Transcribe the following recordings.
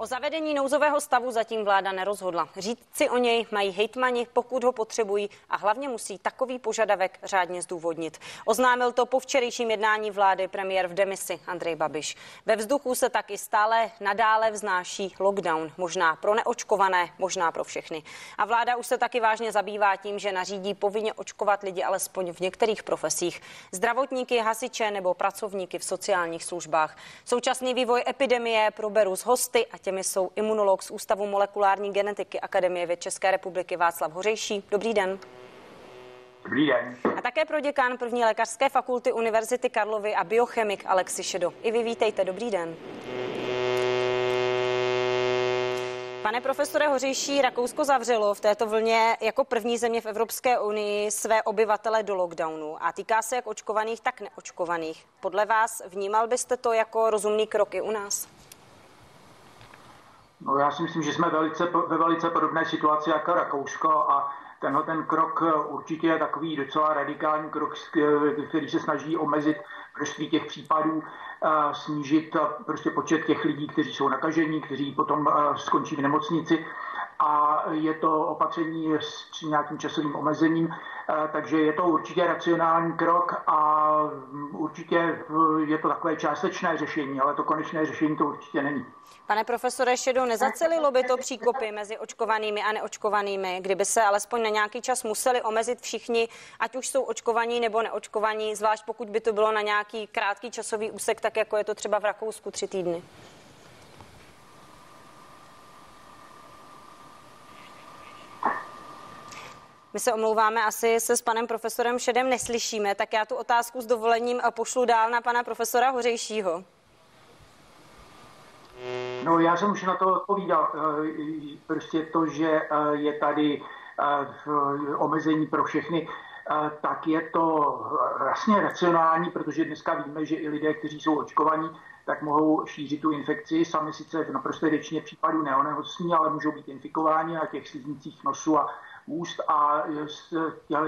O zavedení nouzového stavu zatím vláda nerozhodla. Říct si o něj mají hejtmani, pokud ho potřebují a hlavně musí takový požadavek řádně zdůvodnit. Oznámil to po včerejším jednání vlády premiér v demisi Andrej Babiš. Ve vzduchu se taky stále nadále vznáší lockdown, možná pro neočkované, možná pro všechny. A vláda už se taky vážně zabývá tím, že nařídí povinně očkovat lidi alespoň v některých profesích. Zdravotníky, hasiče nebo pracovníky v sociálních službách. Současný vývoj epidemie proberu s hosty a těmi jsou imunolog z Ústavu molekulární genetiky Akademie věd České republiky Václav Hořejší. Dobrý den. Dobrý den. A také pro děkán první lékařské fakulty Univerzity Karlovy a biochemik Alexi Šedo. I vy vítejte, dobrý den. Pane profesore Hořejší, Rakousko zavřelo v této vlně jako první země v Evropské unii své obyvatele do lockdownu a týká se jak očkovaných, tak neočkovaných. Podle vás vnímal byste to jako rozumný krok i u nás? No, já si myslím, že jsme velice, ve velice podobné situaci jako Rakousko a tenhle ten krok určitě je takový docela radikální krok, který se snaží omezit množství těch případů, snížit prostě počet těch lidí, kteří jsou nakažení, kteří potom skončí v nemocnici a je to opatření s nějakým časovým omezením, takže je to určitě racionální krok a určitě je to takové částečné řešení, ale to konečné řešení to určitě není. Pane profesore Šedu, nezacelilo by to příkopy mezi očkovanými a neočkovanými, kdyby se alespoň na nějaký čas museli omezit všichni, ať už jsou očkovaní nebo neočkovaní, zvlášť pokud by to bylo na nějaký krátký časový úsek, tak jako je to třeba v Rakousku tři týdny? My se omlouváme, asi se s panem profesorem Šedem neslyšíme, tak já tu otázku s dovolením pošlu dál na pana profesora Hořejšího. No já jsem už na to odpovídal. Eh, prostě to, že eh, je tady eh, omezení pro všechny, tak je to vlastně racionální, protože dneska víme, že i lidé, kteří jsou očkovaní, tak mohou šířit tu infekci. Sami sice v naprosté většině případů neonehocní, ale můžou být infikováni na těch sliznicích nosu a úst a z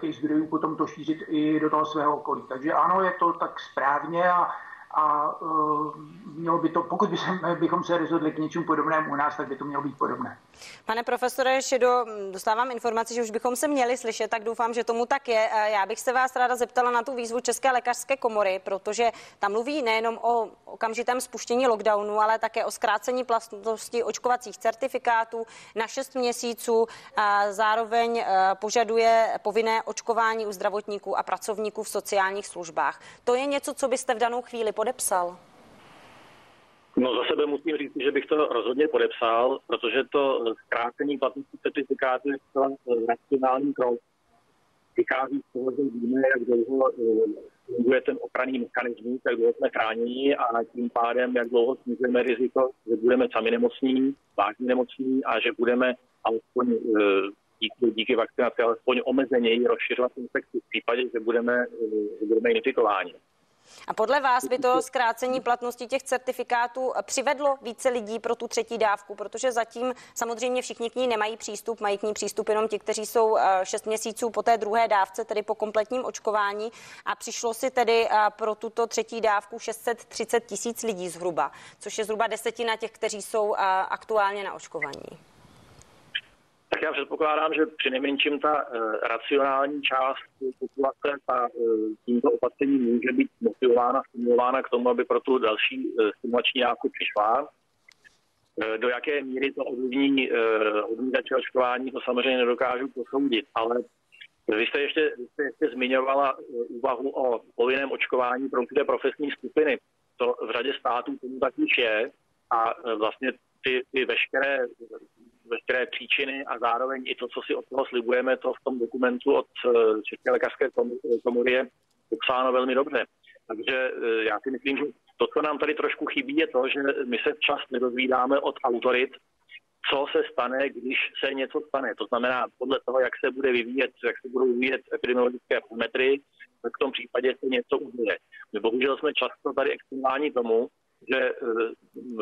těch zdrojů potom to šířit i do toho svého okolí. Takže ano, je to tak správně a a uh, mělo by to, pokud by se, bychom se rozhodli k něčemu podobnému u nás, tak by to mělo být podobné. Pane profesore Šedo, dostávám informaci, že už bychom se měli slyšet, tak doufám, že tomu tak je. Já bych se vás ráda zeptala na tu výzvu České lékařské komory, protože tam mluví nejenom o okamžitém spuštění lockdownu, ale také o zkrácení platnosti očkovacích certifikátů na 6 měsíců. A zároveň e, požaduje povinné očkování u zdravotníků a pracovníků v sociálních službách. To je něco, co byste v danou chvíli podepsal? No za sebe musím říct, že bych to rozhodně podepsal, protože to zkrácení platnosti certifikátu je zcela eh, racionální krok. Vychází z toho, že víme, jak dlouho eh, funguje ten ochranný mechanismus, jak dlouho jsme chráněni a tím pádem, jak dlouho snižujeme riziko, že budeme sami nemocní, vážně nemocní a že budeme alespoň eh, díky, díky vakcinaci alespoň omezeněji rozšiřovat infekci v případě, že budeme, že budeme infikováni. A podle vás by to zkrácení platnosti těch certifikátů přivedlo více lidí pro tu třetí dávku, protože zatím samozřejmě všichni k ní nemají přístup, mají k ní přístup jenom ti, kteří jsou 6 eh, měsíců po té druhé dávce, tedy po kompletním očkování. A přišlo si tedy eh, pro tuto třetí dávku 630 tisíc lidí zhruba, což je zhruba desetina těch, kteří jsou eh, aktuálně na očkování. Tak já předpokládám, že při nejmenším ta uh, racionální část populace ta, uh, tímto opatřením může být motivována, stimulována k tomu, aby pro tu další uh, stimulační dávku přišla. Do jaké míry to ovlivní odmítače očkování, to samozřejmě nedokážu posoudit, ale vy jste ještě, vy jste ještě zmiňovala úvahu o povinném očkování pro určité profesní skupiny. To v řadě států tomu tak už je a vlastně ty, ty veškeré veškeré příčiny a zároveň i to, co si od toho slibujeme, to v tom dokumentu od eh, České lékařské komory je popsáno velmi dobře. Takže eh, já si myslím, že to, co nám tady trošku chybí, je to, že my se včas nedozvídáme od autorit, co se stane, když se něco stane. To znamená, podle toho, jak se bude vyvíjet, jak se budou vyvíjet epidemiologické parametry, tak v tom případě se něco uděje. My bohužel jsme často tady exponováni tomu, že eh,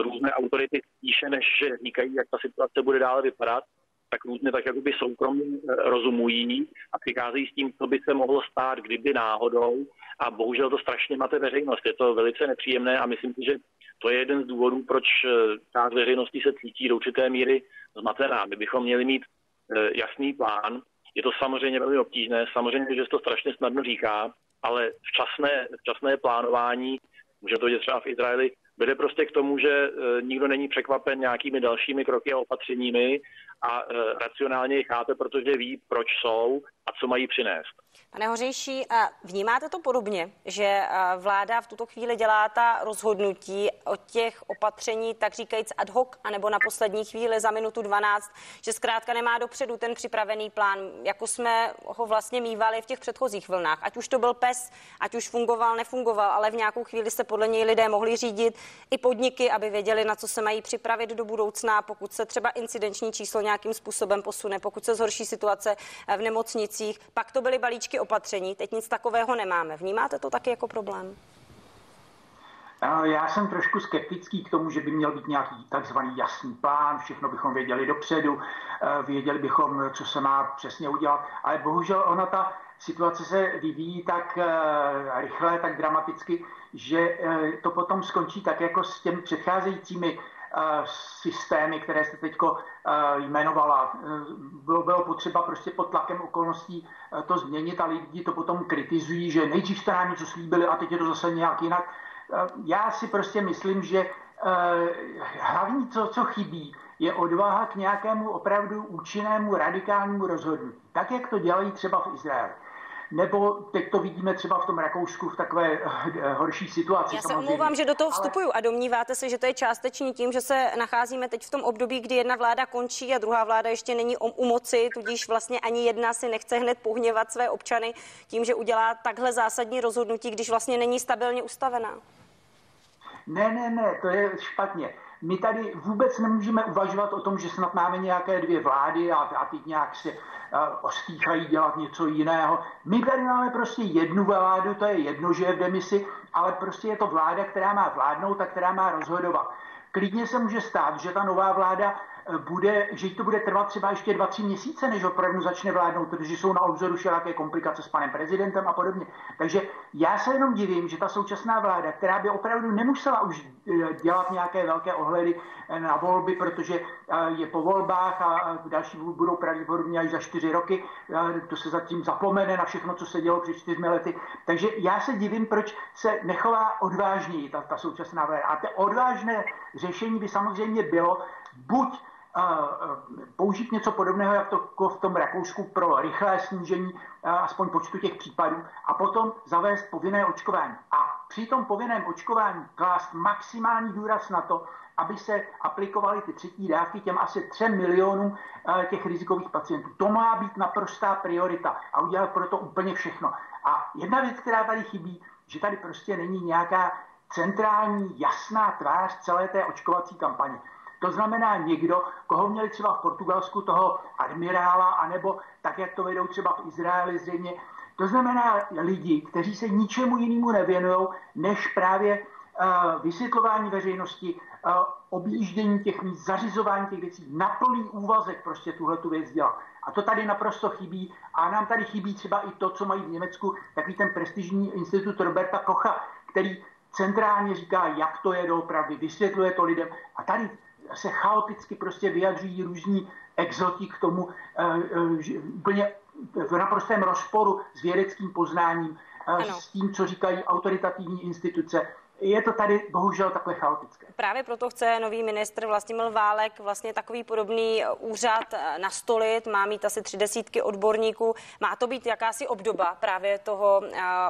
různé autority spíše než že říkají, jak ta situace bude dále vypadat, tak různě tak jakoby soukromně eh, rozumují a přicházejí s tím, co by se mohlo stát, kdyby náhodou a bohužel to strašně máte veřejnost. Je to velice nepříjemné a myslím si, že to je jeden z důvodů, proč část veřejnosti se cítí do určité míry zmatená. My bychom měli mít jasný plán. Je to samozřejmě velmi obtížné, samozřejmě, že se to strašně snadno říká, ale včasné, včasné plánování, může to vidět třeba v Izraeli, vede prostě k tomu, že e, nikdo není překvapen nějakými dalšími kroky a opatřeními a e, racionálně je chápe, protože ví, proč jsou a co mají přinést. Pane Hořejší, vnímáte to podobně, že vláda v tuto chvíli dělá ta rozhodnutí o těch opatření, tak říkajíc ad hoc, anebo na poslední chvíli za minutu 12, že zkrátka nemá dopředu ten připravený plán, jako jsme ho vlastně mývali v těch předchozích vlnách. Ať už to byl PES, ať už fungoval, nefungoval, ale v nějakou chvíli se podle něj lidé mohli řídit i podniky, aby věděli, na co se mají připravit do budoucna, pokud se třeba incidenční číslo nějakým způsobem posune, pokud se zhorší situace v nemocnicích. Pak to byly balíčky opatření, teď nic takového nemáme. Vnímáte to taky jako problém? Já jsem trošku skeptický k tomu, že by měl být nějaký takzvaný jasný plán, všechno bychom věděli dopředu, eh, věděli bychom, co se má přesně udělat, ale bohužel ona ta situace se vyvíjí tak eh, rychle, tak dramaticky, že eh, to potom skončí tak jako s těmi předcházejícími systémy, které jste teď jmenovala. Bylo, bylo potřeba prostě pod tlakem okolností to změnit a lidi to potom kritizují, že nejdřív jste nám něco slíbili a teď je to zase nějak jinak. Já si prostě myslím, že hlavní, co, co chybí, je odvaha k nějakému opravdu účinnému radikálnímu rozhodnutí. Tak, jak to dělají třeba v Izraeli. Nebo teď to vidíme třeba v tom Rakousku v takové horší situaci. Já se omlouvám, že do toho vstupuju ale... a domníváte se, že to je částečně tím, že se nacházíme teď v tom období, kdy jedna vláda končí a druhá vláda ještě není u moci, tudíž vlastně ani jedna si nechce hned pohněvat své občany tím, že udělá takhle zásadní rozhodnutí, když vlastně není stabilně ustavená. Ne, ne, ne, to je špatně. My tady vůbec nemůžeme uvažovat o tom, že snad máme nějaké dvě vlády a, a teď nějak se ostýchají dělat něco jiného. My tady máme prostě jednu vládu, to je jedno, že je v demisi, ale prostě je to vláda, která má vládnout a která má rozhodovat. Klidně se může stát, že ta nová vláda bude, že to bude trvat třeba ještě dva, tři měsíce, než opravdu začne vládnout, protože jsou na obzoru všelaké komplikace s panem prezidentem a podobně. Takže já se jenom divím, že ta současná vláda, která by opravdu nemusela už eh, dělat nějaké velké ohledy eh, na volby, protože eh, je po volbách a další budou pravděpodobně až za čtyři roky, to se zatím zapomene na všechno, co se dělo před čtyřmi lety. Takže já se divím, proč se nechová odvážněji ta, ta současná vláda. A to odvážné řešení by samozřejmě bylo buď použít něco podobného, jak to jako v tom Rakousku pro rychlé snížení aspoň počtu těch případů a potom zavést povinné očkování. A při tom povinném očkování klást maximální důraz na to, aby se aplikovaly ty třetí dávky těm asi 3 milionům těch rizikových pacientů. To má být naprostá priorita a udělat pro to úplně všechno. A jedna věc, která tady chybí, že tady prostě není nějaká centrální jasná tvář celé té očkovací kampaně. To znamená někdo, koho měli třeba v Portugalsku toho admirála, anebo tak, jak to vedou třeba v Izraeli zřejmě. To znamená lidi, kteří se ničemu jinému nevěnují, než právě uh, vysvětlování veřejnosti, uh, objíždění těch míst, zařizování těch věcí, na plný úvazek prostě tuhle tu věc dělat. A to tady naprosto chybí. A nám tady chybí třeba i to, co mají v Německu, takový ten prestižní institut Roberta Kocha, který centrálně říká, jak to je doopravdy, vysvětluje to lidem. A tady se chaoticky prostě vyjadřují různí exoti k tomu eh, eh, úplně v naprostém rozporu s vědeckým poznáním, eh, ano. s tím, co říkají autoritativní instituce je to tady bohužel takhle chaotické. Právě proto chce nový ministr Vlastimil Válek vlastně takový podobný úřad nastolit, má mít asi tři desítky odborníků. Má to být jakási obdoba právě toho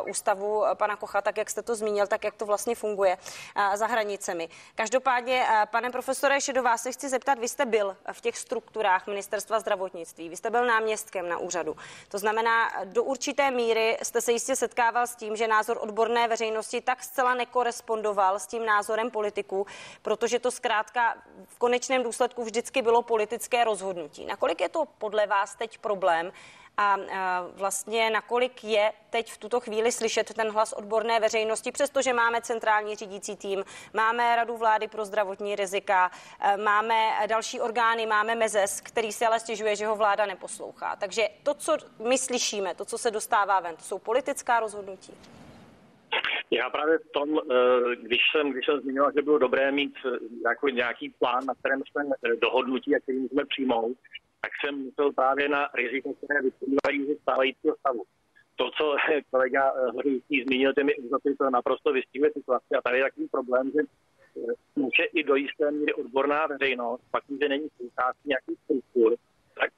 ústavu pana Kocha, tak jak jste to zmínil, tak jak to vlastně funguje za hranicemi. Každopádně, pane profesore Šedová, se chci zeptat, vy jste byl v těch strukturách ministerstva zdravotnictví, vy jste byl náměstkem na úřadu. To znamená, do určité míry jste se jistě setkával s tím, že názor odborné veřejnosti tak zcela nekorespondoval korespondoval s tím názorem politiků, protože to zkrátka v konečném důsledku vždycky bylo politické rozhodnutí. Nakolik je to podle vás teď problém? A vlastně nakolik je teď v tuto chvíli slyšet ten hlas odborné veřejnosti, přestože máme centrální řídící tým, máme Radu vlády pro zdravotní rizika, máme další orgány, máme MEZES, který si ale stěžuje, že ho vláda neposlouchá. Takže to, co my slyšíme, to, co se dostává ven, to jsou politická rozhodnutí. Já právě v tom, eh, když jsem, když jsem zmiňoval, že bylo dobré mít eh, jako nějaký plán, na kterém jsme eh, dohodnutí a který můžeme přijmout, tak jsem myslel právě na riziko, které vyplývají ze stávajícího stavu. To, co kolega Hořící zmínil, těmi exoty, to naprosto vystihuje situaci. A tady je takový problém, že může i do jisté míry odborná veřejnost, pak že není součástí nějakých struktur, tak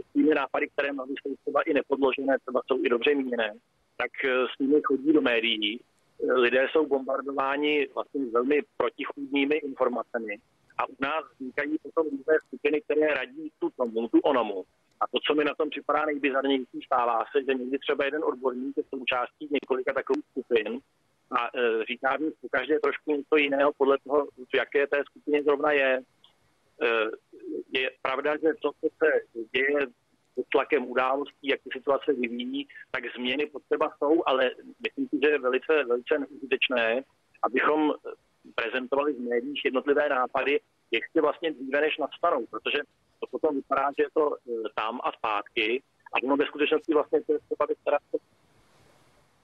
s těmi nápady, které mnohdy jsou třeba i nepodložené, třeba jsou i dobře míněné, tak s nimi chodí do médií lidé jsou bombardováni vlastně velmi protichůdnými informacemi a u nás vznikají potom různé skupiny, které radí tu tomu, tu onomu. A to, co mi na tom připadá nejbizarnější, stává se, že někdy třeba jeden odborník je součástí několika takových skupin a e, říká mi každé trošku něco jiného podle toho, v jaké té skupině zrovna je. E, je pravda, že to, co se děje pod tlakem událostí, jak ty situace vyvíjí, tak změny potřeba jsou, ale myslím si, že je velice, velice neužitečné, abychom prezentovali v médiích jednotlivé nápady ještě vlastně dříve, než nastanou, protože to potom vypadá, že je to e, tam a zpátky a ono ve skutečnosti vlastně to je třeba vystarat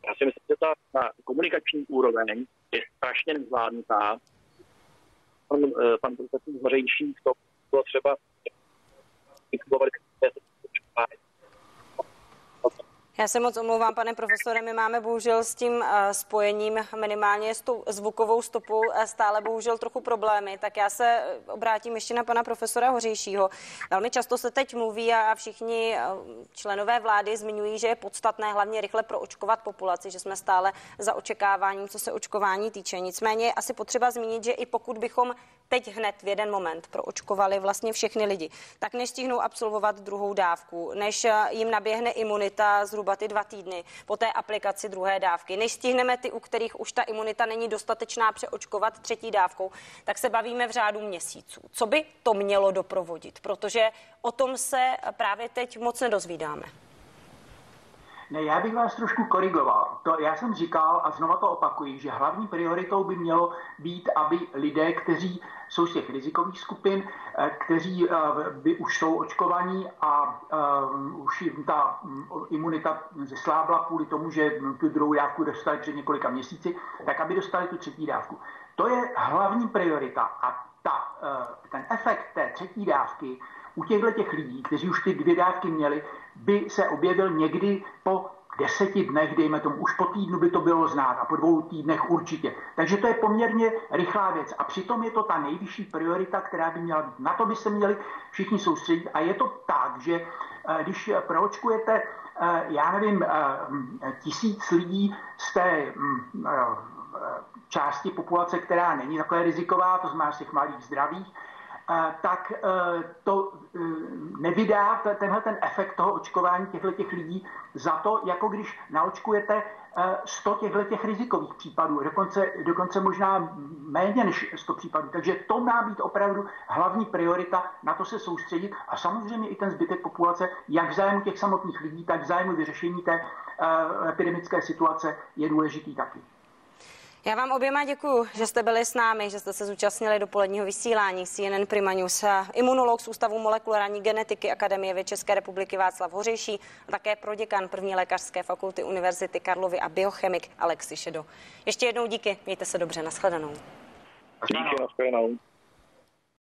já si myslím, že ta, ta komunikační úroveň je strašně nezvládnutá. Pan, e, pan profesor Hořejší to bylo třeba Já se moc omlouvám, pane profesore, my máme bohužel s tím eh, spojením minimálně s tou zvukovou stopou eh, stále bohužel trochu problémy, tak já se eh, obrátím ještě na pana profesora Hořejšího. Velmi často se teď mluví a všichni členové vlády zmiňují, že je podstatné hlavně rychle proočkovat populaci, že jsme stále za očekáváním, co se očkování týče. Nicméně je asi potřeba zmínit, že i pokud bychom teď hned v jeden moment proočkovali vlastně všechny lidi, tak než stihnou absolvovat druhou dávku, než jim naběhne imunita zhruba ty dva týdny po té aplikaci druhé dávky. Než stihneme ty, u kterých už ta imunita není dostatečná přeočkovat třetí dávkou, tak se bavíme v řádu měsíců. Co by to mělo doprovodit? Protože o tom se právě teď moc nedozvídáme. Ne, já bych vás trošku korigoval. To já jsem říkal a znova to opakuji, že hlavní prioritou by mělo být, aby lidé, kteří jsou z těch rizikových skupin, eh, kteří eh, by už jsou očkovaní a uh, už jim ta mm, imunita zeslábla kvůli tomu, že tu druhou dávku dostali před několika měsíci, tak aby dostali tu třetí dávku. To je hlavní priorita a ta, ten efekt té třetí dávky u těchto těch lidí, kteří už ty dvě dávky měli, by se objevil někdy po deseti dnech, dejme tomu, už po týdnu by to bylo znát a po dvou týdnech určitě. Takže to je poměrně rychlá věc a přitom je to ta nejvyšší priorita, která by měla být. Na to by se měli všichni soustředit a je to tak, že eh, když proočkujete, eh, já nevím, eh, tisíc lidí z té mm, části populace, která není takové riziková, to znamená z těch malých zdravých, tak e, to e, nevydá tenhle ten efekt toho očkování těchto těch lidí za to, jako když naočkujete 100 e, těchto těch rizikových případů, dokonce, dokonce možná méně než 100 případů. Takže to má být opravdu hlavní priorita, na to se soustředit a samozřejmě i ten zbytek populace, jak v zájmu těch samotných lidí, tak v zájmu vyřešení té epidemické situace je důležitý taky. Já vám oběma děkuji, že jste byli s námi, že jste se zúčastnili dopoledního vysílání CNN Prima News. Imunolog z Ústavu molekulární genetiky Akademie věd České republiky Václav Hořejší a také proděkan první lékařské fakulty Univerzity Karlovy a biochemik Alexi Šedo. Ještě jednou díky, mějte se dobře, nashledanou. Díky, nashledanou.